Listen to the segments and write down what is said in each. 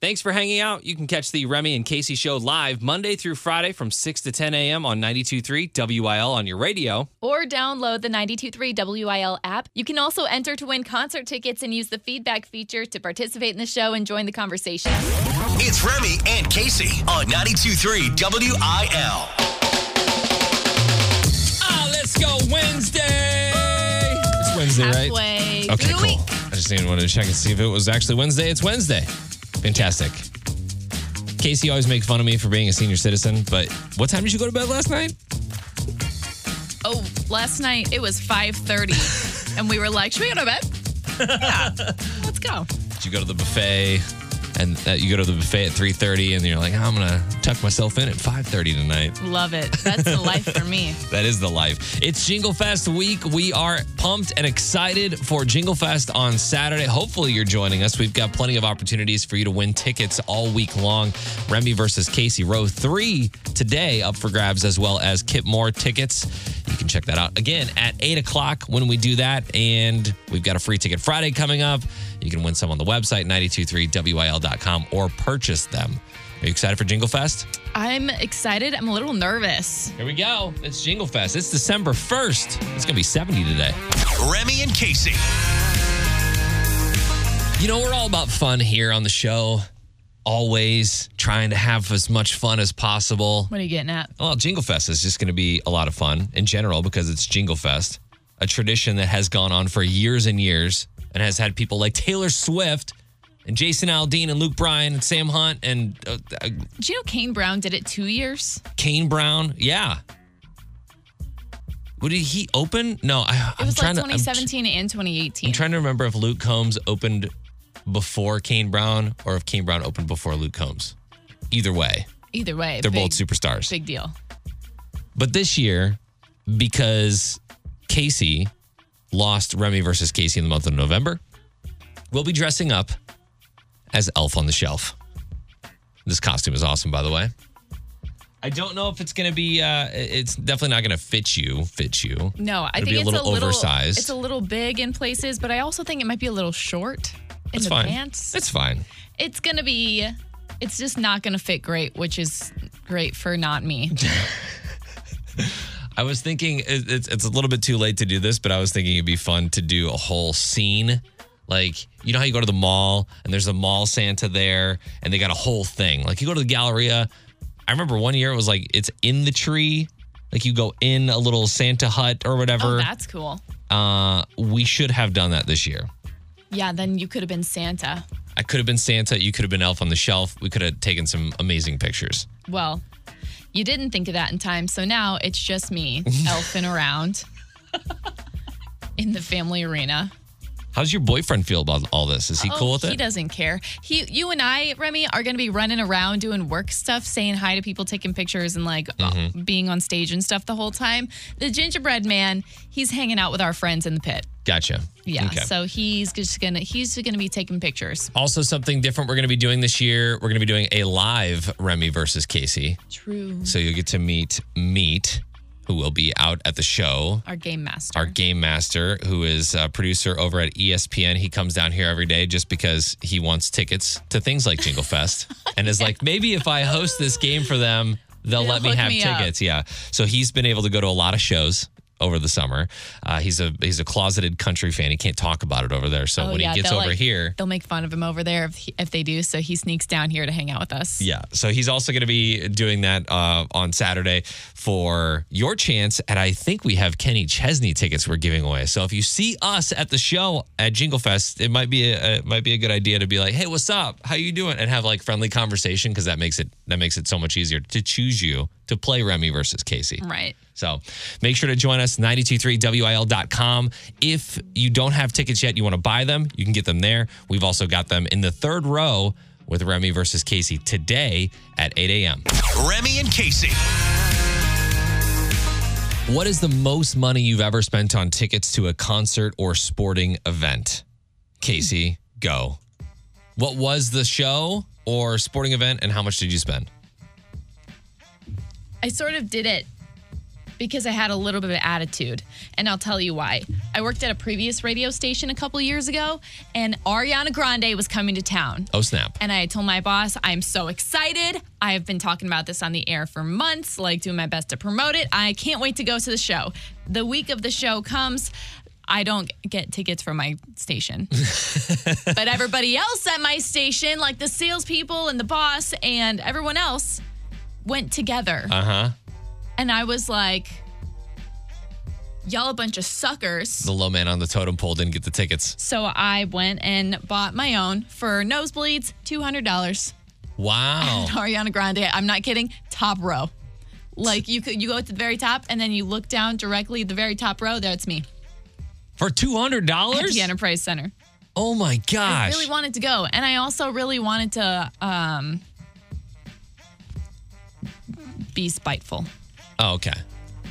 Thanks for hanging out. You can catch the Remy and Casey show live Monday through Friday from 6 to 10 a.m. on 92.3 WIL on your radio. Or download the 923 WIL app. You can also enter to win concert tickets and use the feedback feature to participate in the show and join the conversation. It's Remy and Casey on 92.3 WIL. Ah, let's go Wednesday. It's Wednesday, right? Okay, cool. week. I just didn't to check and see if it was actually Wednesday. It's Wednesday. Fantastic. Casey always makes fun of me for being a senior citizen, but what time did you go to bed last night? Oh, last night it was 5.30 and we were like, should we go to bed? Yeah, let's go. Did you go to the buffet? And uh, you go to the buffet at 3.30 and you're like, I'm going to tuck myself in at 5.30 tonight. Love it. That's the life for me. That is the life. It's Jingle Fest week. We are pumped and excited for Jingle Fest on Saturday. Hopefully, you're joining us. We've got plenty of opportunities for you to win tickets all week long. Remy versus Casey, row three today up for grabs, as well as Kip Moore tickets. You can check that out again at 8 o'clock when we do that. And we've got a free ticket Friday coming up. You can win some on the website, 923wil.com, or purchase them. Are you excited for Jingle Fest? I'm excited. I'm a little nervous. Here we go. It's Jingle Fest. It's December 1st. It's going to be 70 today. Remy and Casey. You know, we're all about fun here on the show. Always trying to have as much fun as possible. What are you getting at? Well, Jingle Fest is just going to be a lot of fun in general because it's Jingle Fest, a tradition that has gone on for years and years and has had people like Taylor Swift and Jason Aldean and Luke Bryan and Sam Hunt and uh, uh, Did you know Kane Brown did it two years? Kane Brown. Yeah. What did he open? No, I, It was I'm trying like to. I'm 2017 and 2018. I'm trying to remember if Luke Combs opened before Kane Brown or if Kane Brown opened before Luke Combs. Either way, Either way, they're big, both superstars. Big deal. But this year, because Casey lost Remy versus Casey in the month of November, we'll be dressing up as Elf on the Shelf. This costume is awesome, by the way. I don't know if it's going to be. Uh, it's definitely not going to fit you. Fit you. No, I It'll think be a it's little a little oversized. It's a little big in places, but I also think it might be a little short in That's the fine. pants. It's fine. It's gonna be. It's just not gonna fit great, which is great for not me. I was thinking it's it's a little bit too late to do this, but I was thinking it'd be fun to do a whole scene. Like, you know how you go to the mall and there's a mall Santa there and they got a whole thing. Like you go to the Galleria. I remember one year it was like it's in the tree. Like you go in a little Santa hut or whatever. oh, that's cool. uh we should have done that this year. Yeah, then you could have been Santa. I could have been Santa, you could have been Elf on the Shelf. We could have taken some amazing pictures. Well, you didn't think of that in time, so now it's just me elfing around in the family arena. How's your boyfriend feel about all this? Is he cool with Oh, he it? doesn't care. He, you and I, Remy, are going to be running around doing work stuff, saying hi to people, taking pictures, and like uh, Mm-hmm. being on stage and stuff the whole time. The gingerbread man, he's hanging out with our friends in the pit. Gotcha. Yeah, Okay. so he's just gonna he's gonna be taking pictures. Also, something different we're going to be doing this year. We're going to be doing a live Remy versus Casey. True. So you'll get to meet Meat, who will be out at the show. Our game master. Our game master, who is a producer over at ESPN. He comes down here every day just because he wants tickets to things like Jingle Fest and is like, maybe if I host this game for them, they'll They'll let me have me up. tickets. Yeah. So he's been able to go to a lot of shows over the summer. Uh, he's a he's a closeted country fan. He can't talk about it over there. So Oh, when yeah, he gets over like- here, They'll make fun of him over there if, he, if they do. So he sneaks down here to hang out with us. Yeah. So he's also going to be doing that uh, on Saturday for your chance. And I think we have Kenny Chesney tickets we're giving away. So if you see us at the show at Jingle Fest, it might be a, it might be a good idea to be like, "Hey, what's up? How you doing?" and have like friendly conversation because that makes it that makes it so much easier to choose you to play Remy versus Casey. Right. So make sure to join us, 923wil.com. If you don't have tickets yet, you want to buy them, you can get them there. We've also got them in the third row with Remy versus Casey today at 8 a.m. Remy and Casey. What is the most money you've ever spent on tickets to a concert or sporting event? Casey, go. What was the show or sporting event and how much did you spend? I sort of did it because I had a little bit of attitude. And I'll tell you why. I worked at a previous radio station a couple years ago, and Ariana Grande was coming to town. Oh, snap. And I told my boss, I'm so excited. I have been talking about this on the air for months, like doing my best to promote it. I can't wait to go to the show. The week of the show comes. I don't get tickets from my station. but everybody else at my station, like the salespeople and the boss and everyone else, went together. Uh huh. And I was like, y'all a bunch of suckers. The low man on the totem pole didn't get the tickets. So I went and bought my own for nosebleeds, $200. Wow. Ariana Grande, I'm not kidding, top row. Like you could you go to the very top and then you look down directly at the very top row, there it's me. For two hundred At dollars? the Enterprise Center. Oh my gosh. I really wanted to go. And I also really wanted to um be spiteful. oh, okay.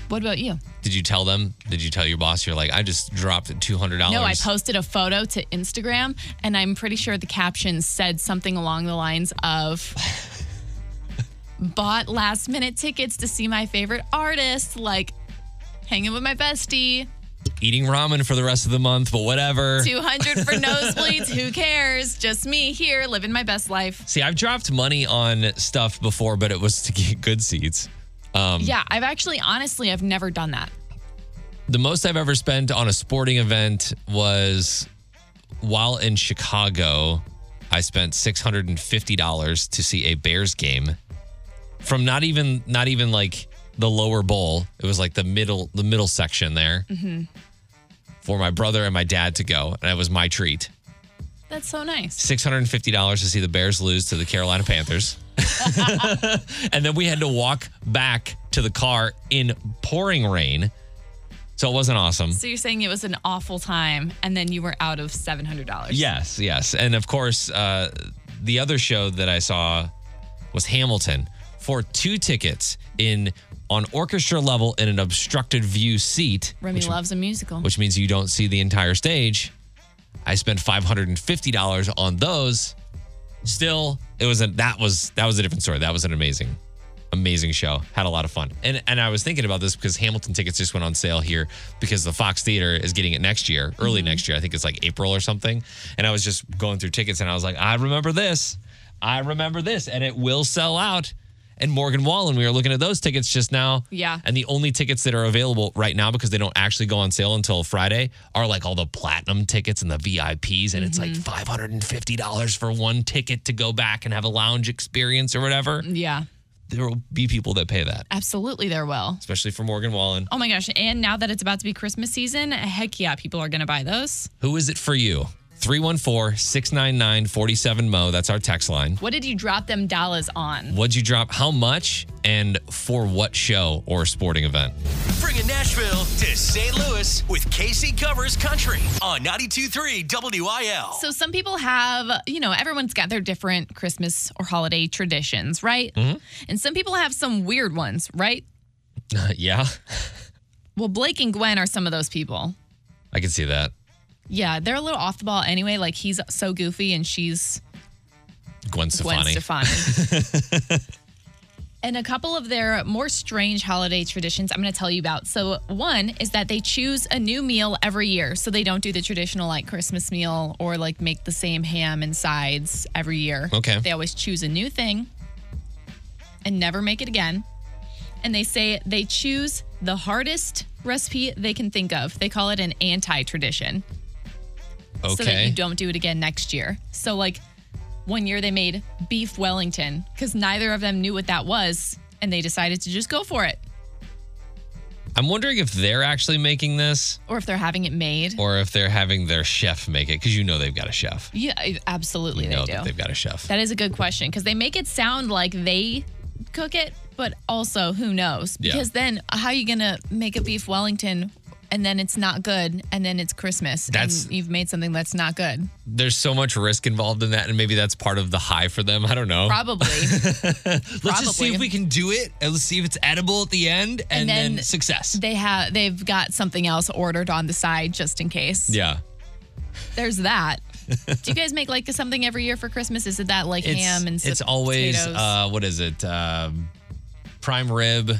What about you? Did you tell them? Did you tell your boss you're like, I just dropped two hundred dollars? No, I posted a photo to Instagram and I'm pretty sure the caption said something along the lines of bought last minute tickets to see my favorite artist, like hanging with my bestie. Eating ramen for the rest of the month, but whatever. 200 for nosebleeds. Who cares? Just me here living my best life. See, I've dropped money on stuff before, but it was to get good seats. Um, Yeah, I've actually, honestly, I've never done that. The most I've ever spent on a sporting event was while in Chicago. I spent six hundred and fifty dollars to see a Bears game from not even not even like the lower bowl. It was like the middle the middle section there for my brother and my dad to go, and it was my treat. That's so nice. Six hundred and fifty dollars to see the Bears lose to the Carolina Panthers, and then we had to walk back to the car in pouring rain. So it wasn't awesome. So you're saying it was an awful time and then you were out of $700. Yes, yes. And of course, uh, the other show that I saw was Hamilton for two tickets in on orchestra level in an obstructed view seat, Remy which, loves a musical. which means you don't see the entire stage. I spent five hundred and fifty dollars on those. Still, it was a that was that was a different story. That was an amazing, amazing show. Had a lot of fun. And and I was thinking about this because Hamilton tickets just went on sale here because the Fox Theater is getting it next year, early mm-hmm. next year. I think it's like April or something. And I was just going through tickets and I was like, I remember this. I remember this, and it will sell out. And Morgan Wallen, we were looking at those tickets just now. Yeah. And the only tickets that are available right now because they don't actually go on sale until Friday are like all the platinum tickets and the VIPs. And it's like mm-hmm. $550 for one ticket to go back and have a lounge experience or whatever. yeah, There will be people that pay that, absolutely there will. especially for Morgan Wallen. Oh my gosh. And now that it's about to be Christmas season, heck yeah, people are going to buy those. Who is it for you? 314 699 47 Mo. That's our text line. What did you drop them dollars on? What'd you drop? How much? And for what show or sporting event? Bringing Nashville to St. Louis with Casey Covers Country on 92.3 WIL. So some people have, you know, everyone's got their different Christmas or holiday traditions, right? Mm-hmm. And some people have some weird ones, right? yeah, Well, Blake and Gwen are some of those people. I can see that. Yeah, they're a little off the ball anyway. Like he's so goofy and she's Gwen Stefani. Gwen Stefani. and a couple of their more strange holiday traditions I'm going to tell you about. So, one is that they choose a new meal every year. So, they don't do the traditional like Christmas meal or like make the same ham and sides every year. Okay. They always choose a new thing and never make it again. And they say they choose the hardest recipe they can think of. They call it an anti tradition Okay. so that you don't do it again next year. So like one year they made beef Wellington because neither of them knew what that was and they decided to just go for it. I'm wondering if they're actually making this Or if they're having it made. or if they're having their chef make it because you know they've got a chef. Yeah, absolutely You know they that do. they've got a chef. That is a good question because they make it sound like they cook it, but also who knows? Yeah. Because then how are you going to make a beef Wellington and then it's not good and then it's Christmas That's- and you've made something that's not good? There's so much risk involved in that, and maybe that's part of the high for them. I don't know. Probably. Let's just see if we can do it, and let's see if it's edible at the end, and, then, then success. they have they've got something else ordered on the side just in case. yeah, There's that. Do you guys make like something every year for Christmas? Is it that like it's ham and stuff? it's always uh, what is it? Um prime rib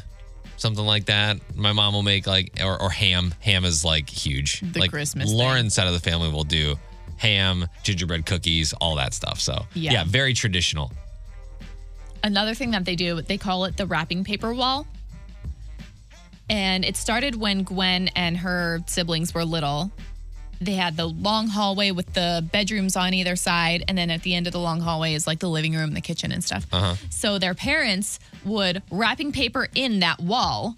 something like that. My mom will make like or, or ham. Ham is like huge. The like Christmas Lauren's side of the family will do ham, gingerbread cookies, all that stuff. So Yeah. yeah very traditional. Another thing that they do, they call it the wrapping paper wall. And it started when Gwen and her siblings were little. They had the long hallway with the bedrooms on either side. And then at the end of the long hallway is like the living room, the kitchen, and stuff. So their parents would wrapping paper in that wall,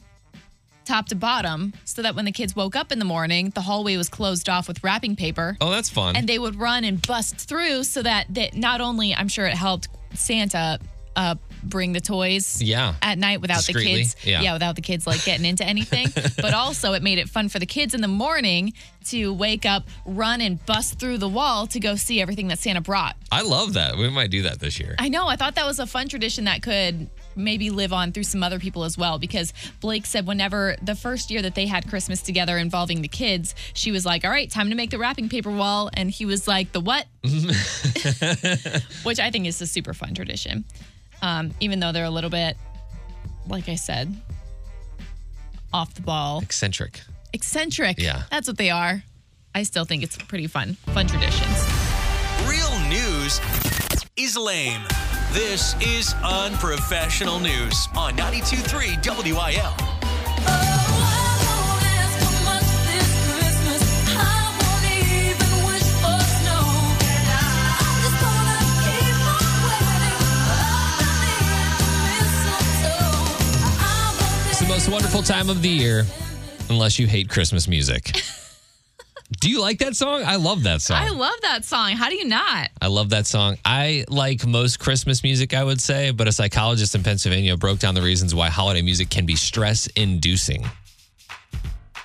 top to bottom, so that when the kids woke up in the morning, the hallway was closed off with wrapping paper Oh, that's fun. and they would run and bust through so that that not only I'm sure it helped Santa uh, bring the toys Yeah. at night without the Discreetly, kids yeah. without the kids like getting into anything but also it made it fun for the kids in the morning to wake up run and bust through the wall to go see everything that Santa brought I love that. We might do that this year. I know I thought that was a fun tradition that could maybe live on through some other people as well because Blake said whenever the first year that they had Christmas together involving the kids, she was like, "All right, time to make the wrapping paper wall," and he was like, "The what?" Which I think is a super fun tradition, um, even though they're a little bit, like I said, off the ball, Eccentric. eccentric. Yeah. that's what they are. I still think it's pretty fun, fun traditions. Real news is lame. This is unprofessional news on 92.3 WIL. Most wonderful time of the year, unless you hate Christmas music. do you like that song? I love that song. I love that song. How do you not? I love that song. I like most Christmas music, I would say, but a psychologist in Pennsylvania broke down the reasons why holiday music can be stress inducing.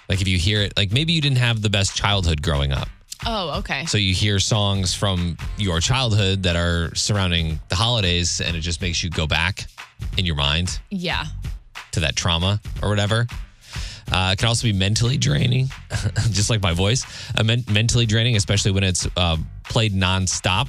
Like if you hear it, like maybe you didn't have the best childhood growing up. Oh, okay. So you hear songs from your childhood that are surrounding the holidays and it just makes you go back in your mind Yeah. To that trauma or whatever. Uh, it can also be mentally draining, just like my voice. Uh, men- mentally draining, especially when it's uh, played nonstop,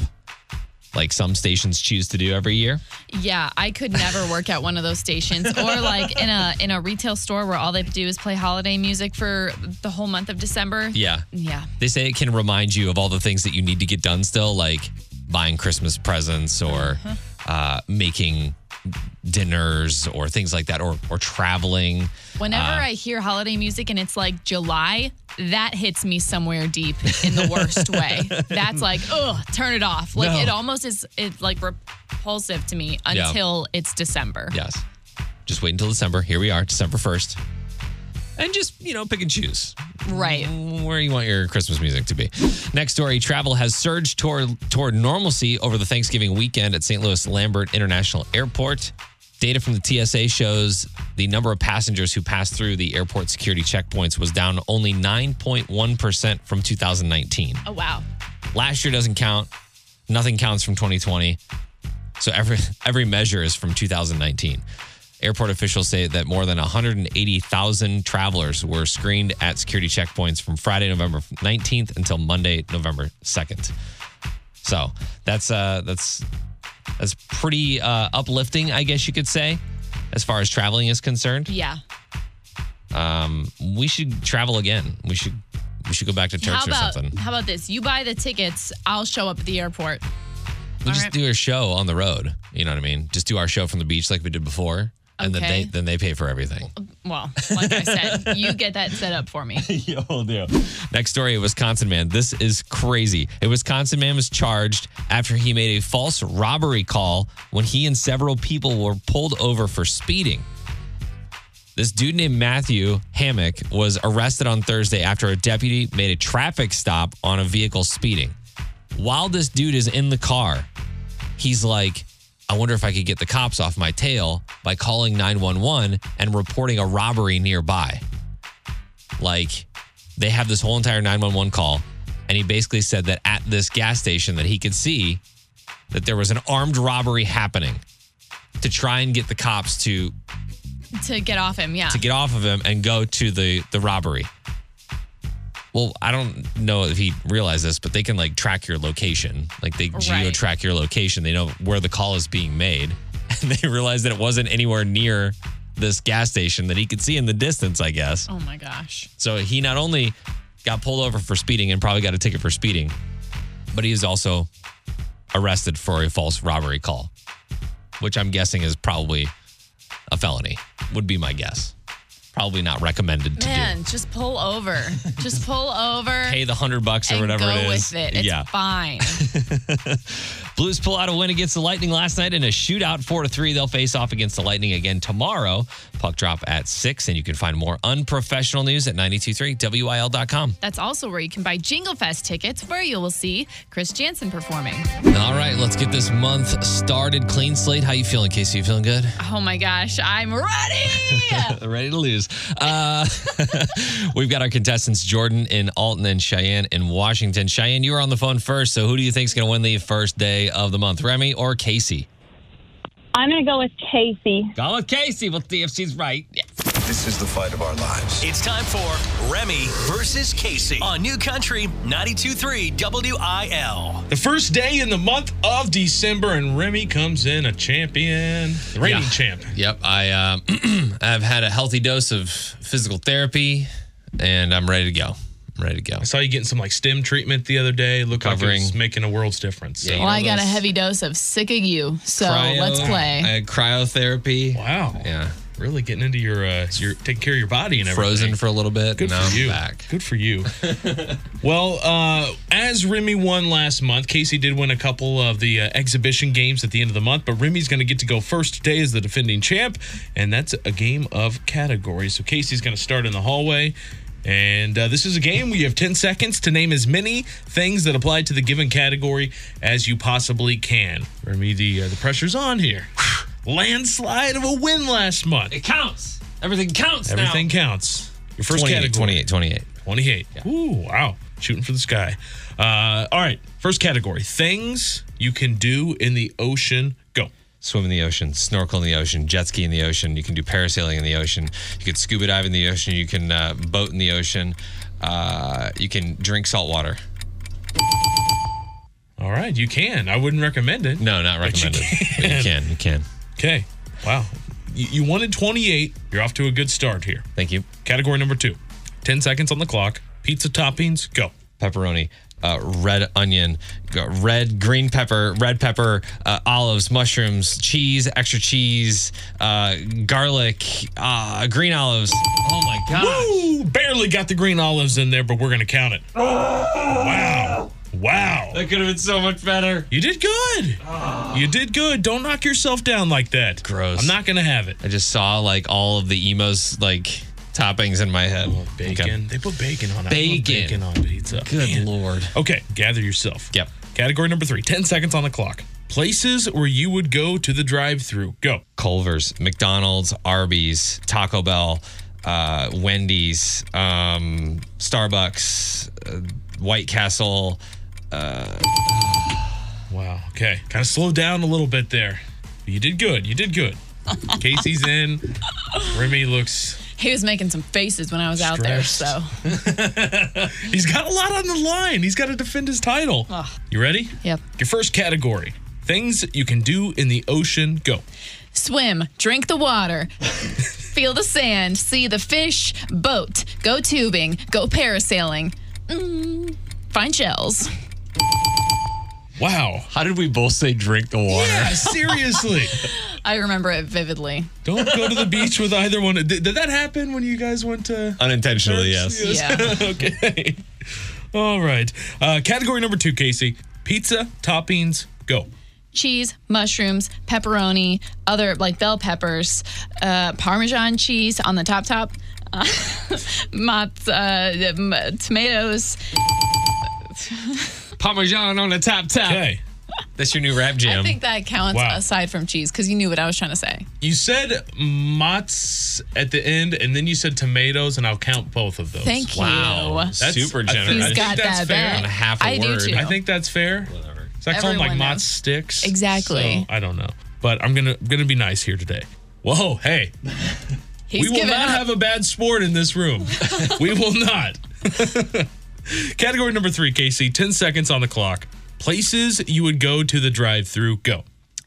like some stations choose to do every year. Yeah, I could never work at one of those stations or like in a in a retail store where all they do is play holiday music for the whole month of December. Yeah. Yeah. They say it can remind you of all the things that you need to get done still, like buying Christmas presents or uh, making dinners or things like that, or or traveling. Whenever Uh, I hear holiday music and it's like July, that hits me somewhere deep in the worst way. That's like, ugh, turn it off. Like No. it almost is it's like repulsive to me Yeah. until it's December. Yes. Just wait until December. Here we are, December 1st. And just, you know, pick and choose Right. where you want your Christmas music to be. Next story travel has surged toward, toward normalcy over the Thanksgiving weekend at St. Louis Lambert International Airport. Data from the TSA shows the number of passengers who passed through the airport security checkpoints was down only 9.1% from 2019. Oh wow. Last year doesn't count. Nothing counts from 2020. So every every measure is from 2019. Airport officials say that more than 180,000 travelers were screened at security checkpoints from Friday, November 19th until Monday, November 2nd. So that's uh that's that's pretty uh, uplifting, I guess you could say, as far as traveling is concerned. Yeah. Um, we should travel again. We should we should go back to How Turks or something. how about this? You buy the tickets, I'll show up at the airport. We All just right. do a show on the road. You know what I mean? Just do our show from the beach like we did before, and then they then they pay for everything. Well, like I said, you get that set up for me. Yo, deal. Next story: a Wisconsin man. This is crazy. A Wisconsin man was charged after he made a false robbery call when he and several people were pulled over for speeding. This dude named Matthew Hammock was arrested on Thursday after a deputy made a traffic stop on a vehicle speeding. While this dude is in the car, he's like, I wonder if I could get the cops off my tail by calling 911 and reporting a robbery nearby. Like, they have this whole entire 911 call, and he basically said that at this gas station that he could see that there was an armed robbery happening to try and get the cops to to get off him, yeah. to get off of him and go to the the robbery. Well, I don't know if he realized this, but they can like track your location. Like they geo track your location. They know where the call is being made. And they realized that it wasn't anywhere near this gas station that he could see in the distance, I guess. Oh my gosh. So he not only got pulled over for speeding and probably got a ticket for speeding, but he is also arrested for a false robbery call, which I'm guessing is probably a felony, would be my guess. Probably not recommended to Man, do. just pull over. just pull over. Pay the hundred bucks or whatever go it is. with it. It's yeah. fine. Blues pull out a win against the Lightning last night in a shootout, four to three. They'll face off against the Lightning again tomorrow. Puck drop at six, and you can find more unprofessional news at 923wil.com. That's also where you can buy Jingle Fest tickets, where you will see Chris Janson performing. All right, let's get this month started. Clean slate. How you feeling, Casey? You feeling good? Oh my gosh, I'm ready. Ready to lose. Uh, we've got our contestants, Jordan in Alton and Cheyenne in Washington. Cheyenne, you were on the phone first, so who do you think is going to win the first day of the month, Remy or Casey? I'm going to go with Casey. Go with Casey. We'll see if she's right. This is the fight of our lives. It's time for Remy versus Casey on New Country 92.3 WIL. The first day in the month of December, and Remy comes in a champion, the reigning Yeah. champ. Yep, I um, I've had a healthy dose of physical therapy, and I'm ready to go. I'm ready to go. I saw you getting some like stem treatment the other day. Looked like it Covering. was making a world's difference. So. Yeah. well, I got a heavy dose of sick of you, so Cryo- let's play. I had cryotherapy. Wow. Yeah, Really getting into your, uh, your taking care of your body and everything. frozen for a little bit. Good for I'm you. back. Good for you. well, uh, as Remy won last month, Casey did win a couple of the uh, exhibition games at the end of the month, but Remy's going to get to go first today as the defending champ, and that's a game of categories. So Casey's going to start in the hallway. And uh, this is a game where you have 10 seconds to name as many things that apply to the given category as you possibly can. Remy, the, uh, the pressure's on here. Landslide of a win last month. It counts. Everything counts. Everything now. counts. Your first 28, category. 28, 28. 28. Ooh, wow. Shooting for the sky. Uh, all right. First category things you can do in the ocean. Go. Swim in the ocean, snorkel in the ocean, jet ski in the ocean. You can do parasailing in the ocean. You can scuba dive in the ocean. You can uh, boat in the ocean. Uh, you can drink salt water. All right. You can. I wouldn't recommend it. No, not But you recommended. But you can. You can. Okay. Wow. You, you wanted 28. You're off to a good start here. Thank you. Category number two 10 seconds on the clock. Pizza toppings. Go. Pepperoni, uh, red onion, red green pepper, red pepper, uh, olives, mushrooms, cheese, extra cheese, uh, garlic, uh, green olives. Oh my god! Woo! Barely got the green olives in there, but we're going to count it. Wow. Wow. That could have been so much better. You did good. You did good. Don't knock yourself down like that. Gross. I'm not going to have it. I just saw like all of the Imo's like toppings in my head. Bacon. Okay. They put bacon on it. I Bacon. bacon on pizza. Good Man. lord. Okay, gather yourself. Yep. Category number three 10 seconds on the clock. Places where you would go to the drive through. Go. Culver's, McDonald's, Arby's, Taco Bell, uh, Wendy's, um, Starbucks, uh, White Castle. Wow. Okay. Kind of slowed down a little bit there. You did good. You did good. Casey's in. Remy looks. He was making some faces when I was out there, so He's got a lot on the line. He's got to defend his title. You ready? yep. Your first category things you can do in the ocean. Go. Swim, drink the water, feel the sand, see the fish, boat, go tubing, go parasailing, mm, find shells. Wow. How did we both say drink the water? Yeah, seriously. I remember it vividly. Don't go to the beach with either one. Did, did that happen when you guys went to? Unintentionally, yes. Yeah. okay. All right. Uh, category number two, Casey. Pizza toppings. Go. Cheese, mushrooms, pepperoni, other like bell peppers, uh, Parmesan cheese on the top top, uh, mozz- uh, tomatoes. Parmesan on the top top. Okay. That's your new rap jam. I think that counts Wow. aside from cheese because you knew what I was trying to say. You said mozz at the end, and then you said tomatoes, and I'll count both of those. Thank you. wow. you. That's- Super I think- generous. He's I think got that's that fair. bet. Half a I word. do too. I think that's fair. Whatever. Is that called like Everyone mozz knows. sticks? Exactly. So, I don't know, but I'm gonna gonna be nice here today. Whoa, hey, He's we will giving not up. have a bad sport in this room. we will not. Category number three, Casey. Ten seconds on the clock. Places you would go to the drive-through. Go.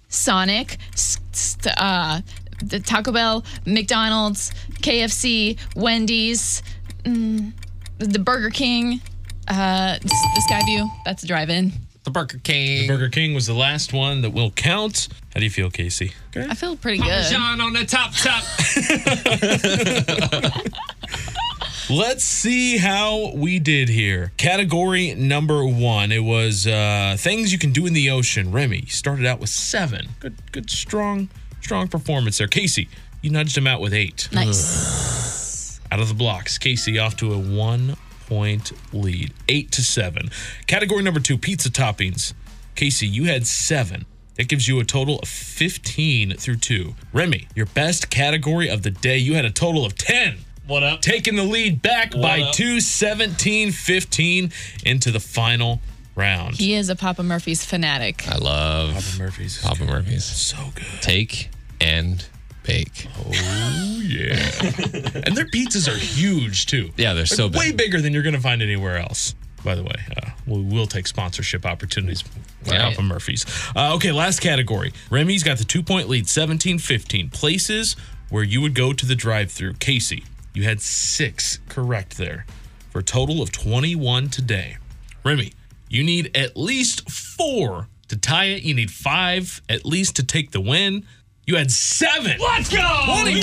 Sonic, s- st- uh, the Taco Bell, McDonald's, KFC, Wendy's, mm, the Burger King, uh, the Skyview. That's a drive-in. The Burger King. The Burger King was the last one that will count. How do you feel, Casey? Okay. I feel pretty good. John on the top top. Let's see how we did here. Category number one. It was uh, things you can do in the ocean. Remy started out with seven. Good, good, strong, strong performance there. Casey, you nudged him out with eight. Nice. Out of the blocks, Casey off to a one point lead, eight to seven. Category number two, pizza toppings. Casey, you had seven. That gives you a total of 15 through two. Remy, your best category of the day, you had a total of 10. What up? Taking the lead back by up? two, 17 15 into the final round. He is a Papa Murphy's fanatic. I love Papa Murphy's. Papa Murphy's. So good. Take and bake. Oh, yeah. and their pizzas are huge, too. Yeah, they're so big. Way bigger than you're going to find anywhere else. By the way, uh, we will take sponsorship opportunities for Yeah. Papa Murphy's. Uh, okay, last category. Remy's got the two point lead 17 15. Places where you would go to the drive through. Casey, you had six correct there for a total of 21 today. Remy, you need at least four to tie it. You need five at least to take the win. You had seven. Let's go! 21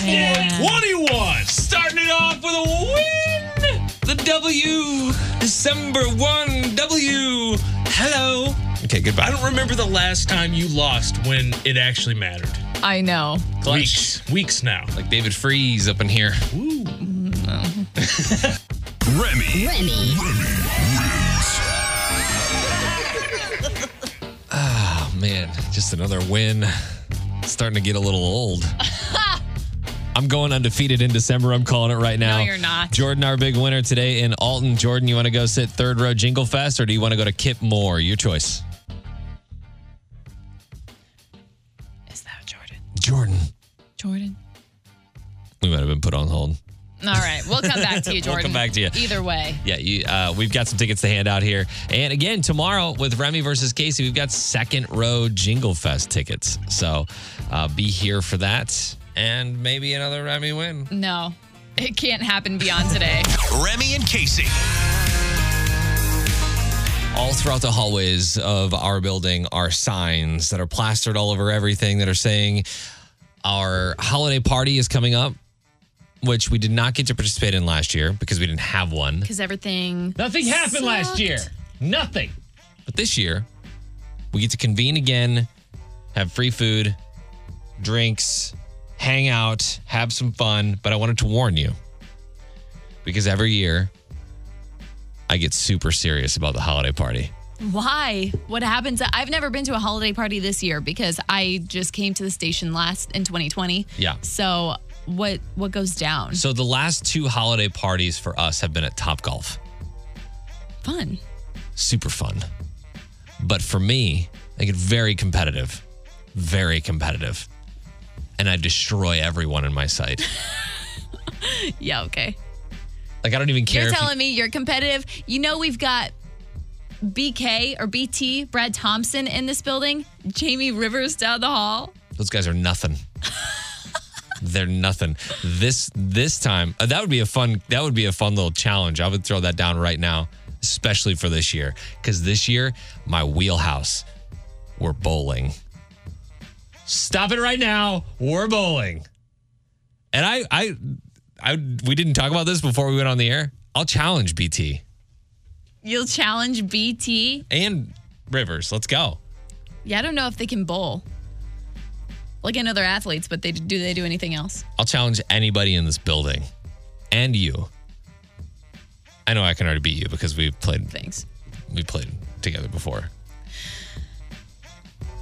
21. Starting it off with a win. The W. December 1 W. Hello. Okay, goodbye. I don't remember the last time you lost when it actually mattered. I know. Clutch. Weeks, weeks now. Like David Freese up in here. Remy. Remy. Remy wins. oh, man. Just another win. Starting to get a little old. I'm going undefeated in December. I'm calling it right now. No, you're not. Jordan, our big winner today in Alton. Jordan, you want to go sit third row Jingle Fest or do you want to go to Kip Moore? Your choice. Jordan? Jordan. Jordan. We might have been put on hold. All right, we'll come back to you, Jordan. We'll come back to you. Either way. Yeah, you, uh, we've got some tickets to hand out here. And again, tomorrow with Remy versus Casey, we've got second row Jingle Fest tickets. So uh, be here for that and maybe another Remy win. No, it can't happen beyond today. Remy and Casey. All throughout the hallways of our building are signs that are plastered all over everything that are saying our holiday party is coming up, which we did not get to participate in last year because we didn't have one. Because everything. Nothing happened last year. Nothing. But this year, we get to convene again, have free food, drinks, hang out, have some fun. But I wanted to warn you because every year I get super serious about the holiday party. Why? What happens? I've never been to a holiday party this year because I just came to the station last in 2020. Yeah. So what what goes down? So the last two holiday parties for us have been at Top Golf. Fun. Super fun. But for me, I get very competitive. Very competitive. And I destroy everyone in my sight. Yeah. Okay. Like I don't even care. You're if you- telling me you're competitive. You know we've got BK or BT Brad Thompson in this building. Jamie Rivers down the hall. Those guys are nothing. They're nothing. This this time uh, that would be a fun that would be a fun little challenge. I would throw that down right now, especially for this year, because this year my wheelhouse, we're bowling. Stop it right now. We're bowling. And I I I we didn't talk about this before we went on the air. I'll challenge BT You'll challenge BT. and Rivers. Let's go. Yeah, I don't know if they can bowl. Like I know they're athletes, but they do they do anything else? I'll challenge anybody in this building and you. I know I can already beat you because we've played Thanks. we played together before.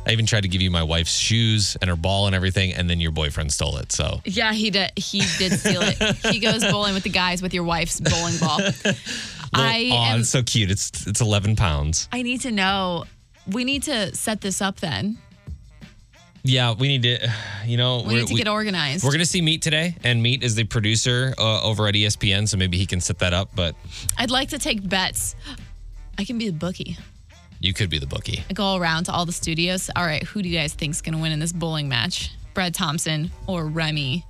I even tried to give you my wife's shoes and her ball and everything, and then your boyfriend stole it. So Yeah, he did. He did steal it. he goes bowling with the guys with your wife's bowling ball. I oh, am, it's so cute. It's it's eleven pounds. I need to know. We need to set this up then. Yeah, we need to. You know, We need to get organized. We're gonna see Meat today, and Meat is the producer uh, over at ESPN, so maybe he can set that up. But I'd like to take bets. I can be the bookie. you could be the bookie. I go around to all the studios. All right, who do you guys think's gonna win in this bowling match? Brad Thompson or Remy.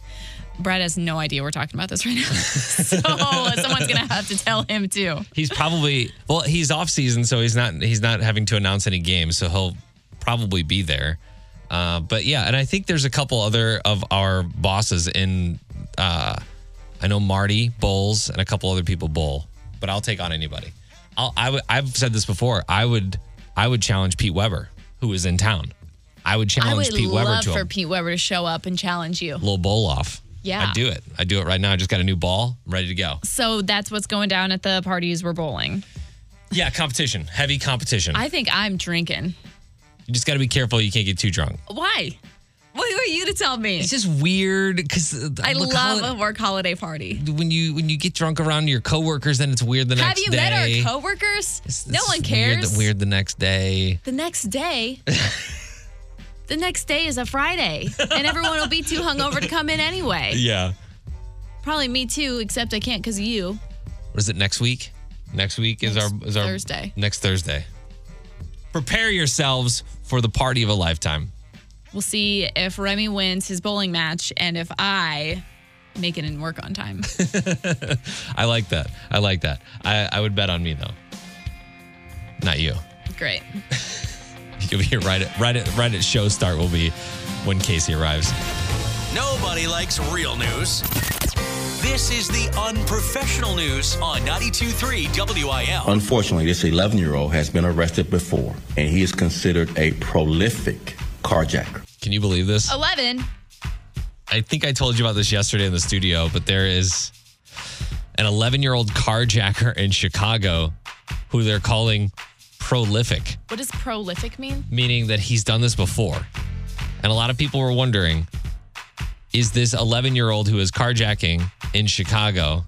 Brad has no idea we're talking about this right now. so someone's gonna have to tell him too. He's probably well, he's off season, so he's not he's not having to announce any games, so he'll probably be there. Uh, but yeah, and I think there's a couple other of our bosses in. Uh, I know Marty Bowles and a couple other people bowl, but I'll take on anybody. I'll, I would. I've said this before. I would. I would challenge Pete Weber, who is in town. I would challenge I would Pete Weber love to for a Pete Weber to show up and challenge you. little bowl off. Yeah. I'd do it. I'd do it right now. I just got a new ball, I'm ready to go. So that's what's going down at the parties we're bowling. Yeah, competition, heavy competition. I think I'm drinking. you just got to be careful. You can't get too drunk. Why? What are you to tell me? It's just weird because uh, I love a work holiday party. when you when you get drunk around your coworkers, then it's weird the Have next day. Have you met our coworkers? It's- no it's one Weird, cares. weird the next day. The next day. the next day is a Friday, and everyone will be too hungover to come in anyway. Yeah. Probably me too, except I can't because of you. What is it next week? Next week is Next our is our Thursday. Next Thursday. Prepare yourselves for the party of a lifetime. We'll see if Remy wins his bowling match and if I make it in work on time. I like that. I like that. I, I would bet on me though. Not you. Great. You'll be here right at right at right at show start will be when Casey arrives. Nobody likes real news. This is the unprofessional news on 92.3 WIL. Unfortunately, this 11 year old has been arrested before, and he is considered a prolific carjacker. Can you believe this? 11. I think I told you about this yesterday in the studio, but there is an 11 year old carjacker in Chicago who they're calling prolific, What does prolific mean? meaning that he's done this before. And a lot of people were wondering is this 11 year old who is carjacking in Chicago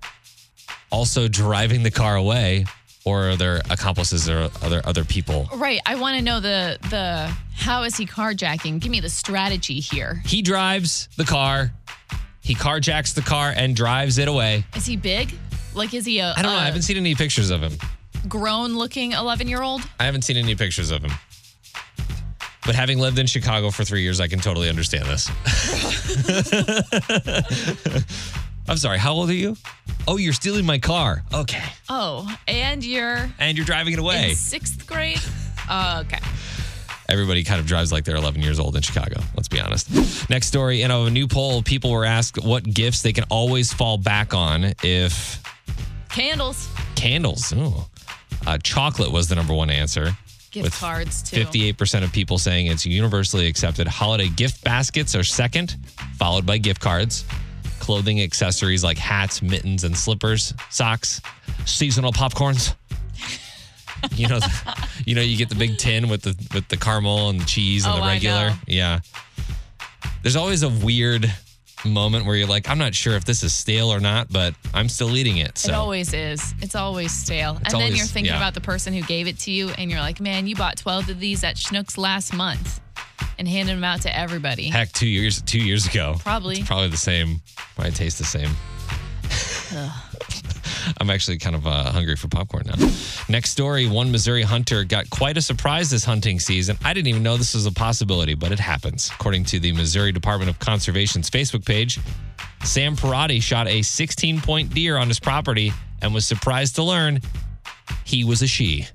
also driving the car away, or are there accomplices or other other people? Right. I want to know the the how is he carjacking? Give me the strategy here. He drives the car, he carjacks the car and drives it away. Is he big? Like is he a, I don't know. I haven't seen any pictures of him. Grown looking 11 year old? I haven't seen any pictures of him. But having lived in Chicago for three years, I can totally understand this. I'm sorry, how old are you? Oh, you're stealing my car. Okay. Oh, and you're And you're driving it away. in sixth grade? Uh, okay. Everybody kind of drives like they're 11 years old in Chicago, let's be honest. Next story in a new poll, people were asked what gifts they can always fall back on if Candles, candles. Ooh. Uh, chocolate was the number one answer. gift cards too. 58% of people saying it's universally accepted. Holiday gift baskets are second, followed by gift cards. Clothing accessories like hats, mittens, and slippers, socks, seasonal popcorns. you know, you know, you get the big tin with the with the caramel and the cheese and Oh, the regular. Yeah. There's always a weird moment where you're like, I'm not sure if this is stale or not, but I'm still eating it. So It always is. It's always stale. and then you're thinking yeah. about the person who gave it to you, and you're like, man, you bought 12 of these at Schnucks last month and handed them out to everybody. heck, two years two years ago. Probably. It's probably the same. Probably taste the same. I'm actually kind of uh, hungry for popcorn now. Next story one Missouri hunter got quite a surprise this hunting season. I didn't even know this was a possibility, but it happens. According to the Missouri Department of Conservation's Facebook page, Sam Parati shot a 16 point deer on his property and was surprised to learn he was a she.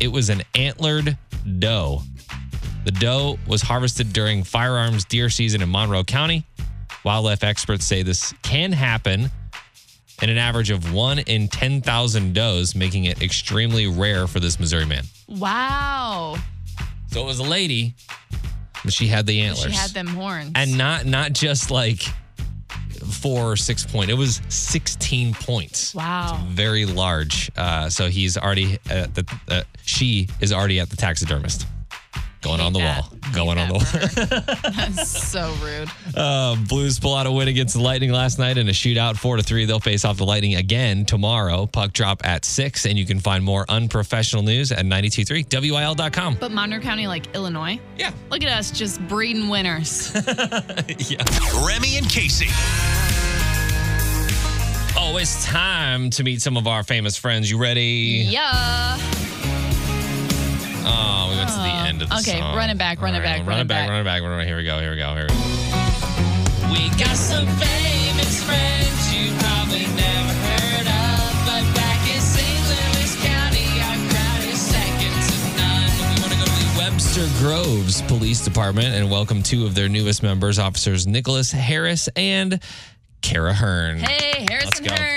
It was an antlered doe. The doe was harvested during firearms deer season in Monroe County. Wildlife experts say this can happen in an average of one in 10,000 does, making it extremely rare for this Missouri man. Wow. So it was a lady, but she had the antlers. She had them horns. And not not just like four or six point. It was 16 points. wow. It's Very large. Uh, so he's already at the, uh, she is already at the taxidermist. Going on the that. wall. Going on the wall. That's so rude. Uh, Blues pull out a win against the Lightning last night in a shootout, four to three. They'll face off the Lightning again tomorrow. Puck drop at six, and you can find more unprofessional news at 923 WIL.com. But Monroe County, like Illinois, Yeah, look at us just breeding winners. yeah. Remy and Casey. Oh, it's time to meet some of our famous friends. You ready? yeah. Oh, we went to the end of the Okay, song. run it back, run it back, run run it it back, back. run it back, run it back. Here we go, here we go, here we go. We got some famous friends you probably never heard of, but back in St. Louis County, our crowd is second to none. We want to go to the Webster Groves Police Department and welcome two of their newest members, officers Nicholas Harris and Kara Hearn. Hey, Harrison go. Hearn.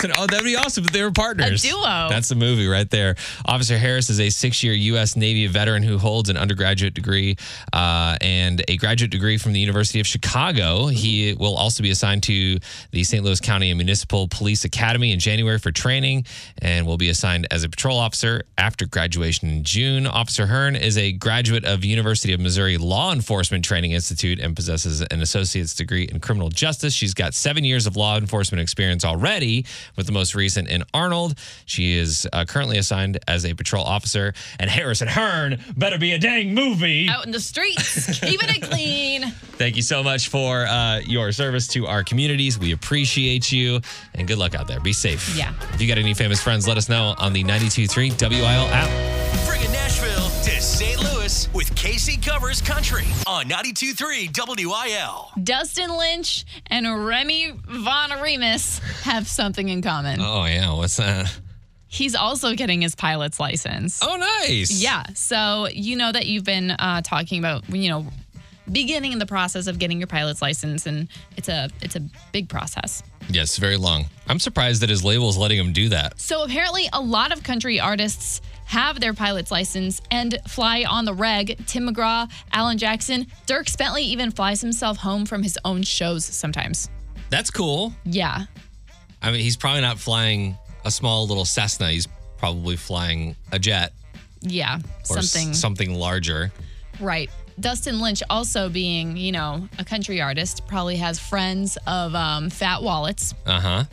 Harrison. Oh, that'd be awesome if they were partners. A duo. That's the movie right there. Officer Harris is a six year U.S. Navy veteran who holds an undergraduate degree uh, and a graduate degree from the University of Chicago. He will also be assigned to the St. Louis County and Municipal Police Academy in January for training and will be assigned as a patrol officer after graduation in June. Officer Hearn is a graduate of University of Missouri Law Enforcement Training Institute and possesses an associate's degree in criminal justice. She's got seven years of law enforcement experience already, with the most recent in Arnold. She is uh, currently assigned as a patrol officer. And Harrison Hearn better be a dang movie. Out in the streets, keeping it clean. Thank you so much for uh, your service to our communities. We appreciate you, and good luck out there. Be safe. Yeah. If you got any famous friends, let us know on the 92.3 WIL app. Bringing Nashville to St. Louis with KC Covers Country on 92.3 WIL. Dustin Lynch and Remy Von Remus have something in common. Oh, yeah. What's that? He's also getting his pilot's license. Oh, nice. Yeah. So you know that you've been uh, talking about, you know, beginning in the process of getting your pilot's license, and it's a it's a big process. Yes, very long. I'm surprised that his label is letting him do that. So apparently, a lot of country artists have their pilot's license and fly on the reg. Tim McGraw, Alan Jackson, Dierks Bentley even flies himself home from his own shows sometimes. That's cool. Yeah. I mean, he's probably not flying a small little Cessna. He's probably flying a jet Yeah. or Something. s- something larger. Right. Dustin Lynch, also being, you know, a country artist, probably has friends of um, fat wallets. Uh huh.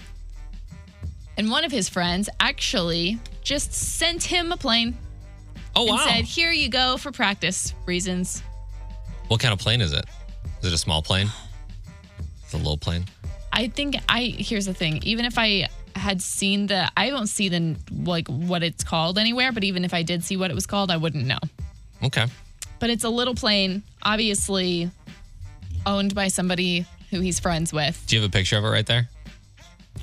And one of his friends actually just sent him a plane Oh, and wow. said, Here you go for practice reasons. what kind of plane is it? Is it a small plane? It's a little plane. I think I, here's the thing, even if I had seen the, I don't see the, like, what it's called anywhere, but even if I did see what it was called, I wouldn't know. Okay. But it's a little plane, obviously owned by somebody who he's friends with. Do you have a picture of it right there?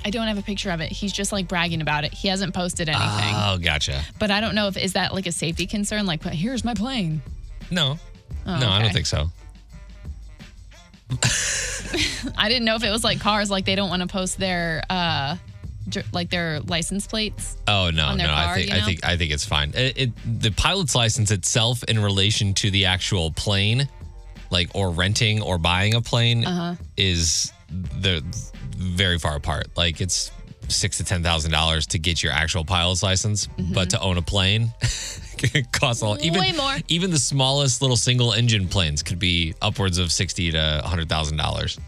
I don't have a picture of it. He's just like bragging about it. He hasn't posted anything. Oh, gotcha. but I don't know if is that like a safety concern? Like, but here's my plane. No. Oh, no, I don't think so. I didn't know if it was like cars, like they don't want to post their uh, like their license plates. Oh no, no. I think you I think I think it's fine. It, it, the pilot's license itself, in relation to the actual plane, like or renting or buying a plane, Uh-huh. is the very far apart. Like it's six to ten thousand dollars to get your actual pilot's license, but to own a plane. it costs a lot. Even, Mm-hmm. Way more. Even the smallest little single engine planes could be upwards of sixty to hundred thousand dollars.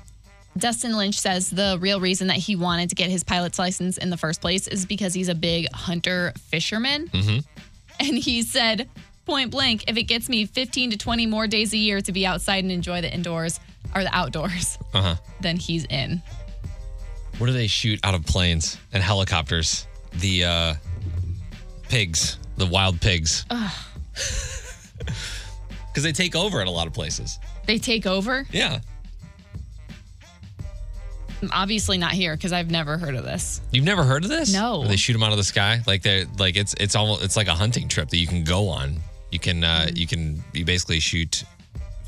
Dustin Lynch says the real reason that he wanted to get his pilot's license in the first place is because he's a big hunter fisherman. Mm-hmm. And he said, point blank, if it gets me 15 to 20 more days a year to be outside and enjoy the indoors or the outdoors, Uh huh. then he's in. What do they shoot out of planes and helicopters? The uh, pigs, the wild pigs. Because they take over at a lot of places. They take over. Yeah. Obviously not here because I've never heard of this. You've never heard of this? No. Where they shoot them out of the sky. Like they like it's it's almost it's like a hunting trip that you can go on. You can uh, you can you basically shoot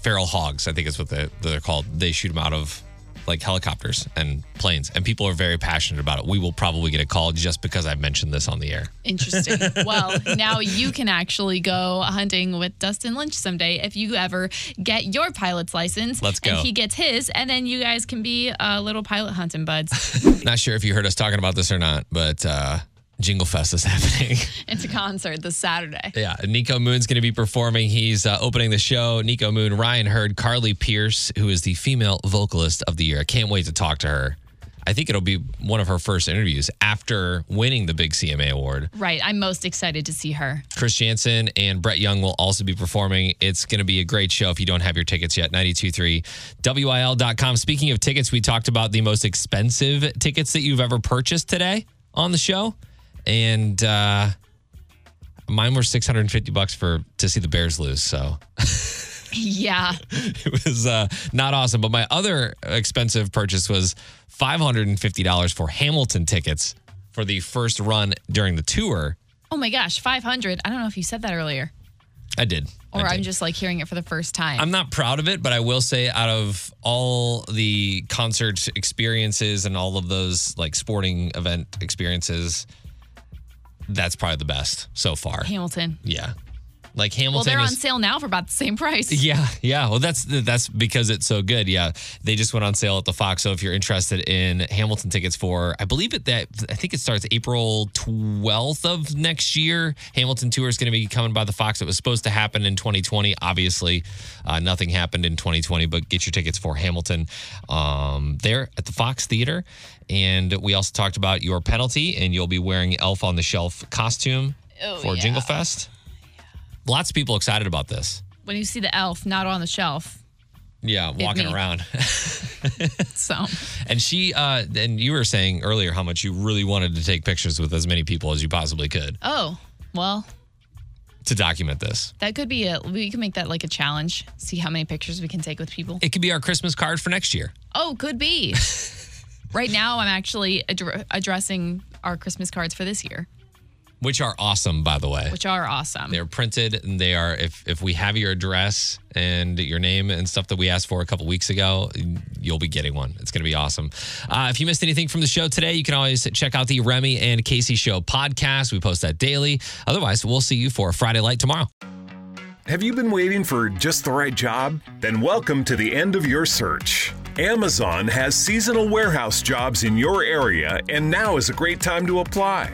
feral hogs. I think is what they, they're called. They shoot them out of like helicopters and planes, and people are very passionate about it. We will probably get a call just because I've mentioned this on the air. Interesting. well, now you can actually go hunting with Dustin Lynch someday if you ever get your pilot's license. Let's go. And he gets his, and then you guys can be uh, little pilot hunting buds. Not sure if you heard us talking about this or not, but uh, Jingle Fest is happening. it's a concert this Saturday. yeah, Nico Moon's going to be performing. He's uh, opening the show. Nico Moon, Ryan Hurd, Carly Pearce, who is the female vocalist of the year. I can't wait to talk to her. I think it'll be one of her first interviews after winning the big CMA award. Right. I'm most excited to see her. Chris Janson and Brett Young will also be performing. It's going to be a great show if you don't have your tickets yet. 923 WIL.com. Speaking of tickets, we talked about the most expensive tickets that you've ever purchased today on the show. And uh, Mine were 650 bucks for to see the Bears lose. So Yeah. it was uh, not awesome. But my other expensive purchase was $550 for Hamilton tickets for the first run during the tour. Oh my gosh, 500. I don't know if you said that earlier I did. or I I'm just like hearing it for the first time. I'm not proud of it, but I will say out of all the concert experiences and all of those like sporting event experiences, that's probably the best so far. Hamilton. Yeah. Like Hamilton. Well, they're on is sale now for about the same price. Yeah, yeah. Well, that's that's because it's so good. Yeah, they just went on sale at the Fox. So if you're interested in Hamilton tickets for, I believe it that I think it starts April 12th of next year. Hamilton tour is going to be coming by the Fox. It was supposed to happen in 2020. Obviously, uh, nothing happened in 2020. But get your tickets for Hamilton um, there at the Fox Theater. And we also talked about your penalty, and you'll be wearing Elf on the Shelf costume Oh, for yeah. Jingle Fest. Lots of people excited about this. When you see the elf not on the shelf. Yeah, walking around. So and she, uh, and you were saying earlier how much you really wanted to take pictures with as many people as you possibly could Oh, well, to document this. that could be a we can make that like a challenge. See how many pictures we can take with people. It could be our Christmas card for next year. Oh, could be. right now I'm actually addr- addressing our Christmas cards for this year, Which are awesome, by the way. which are awesome. They're printed and they are if if we have your address and your name and stuff that we asked for a couple weeks ago, you'll be getting one. It's going to be awesome. Uh, if you missed anything from the show today, you can always check out the Remy and Casey Show podcast. We post that daily. Otherwise, we'll see you for Friday Light tomorrow. Have you been waiting for just the right job? Then welcome to the end of your search. Amazon has seasonal warehouse jobs in your area, and now is a great time to apply.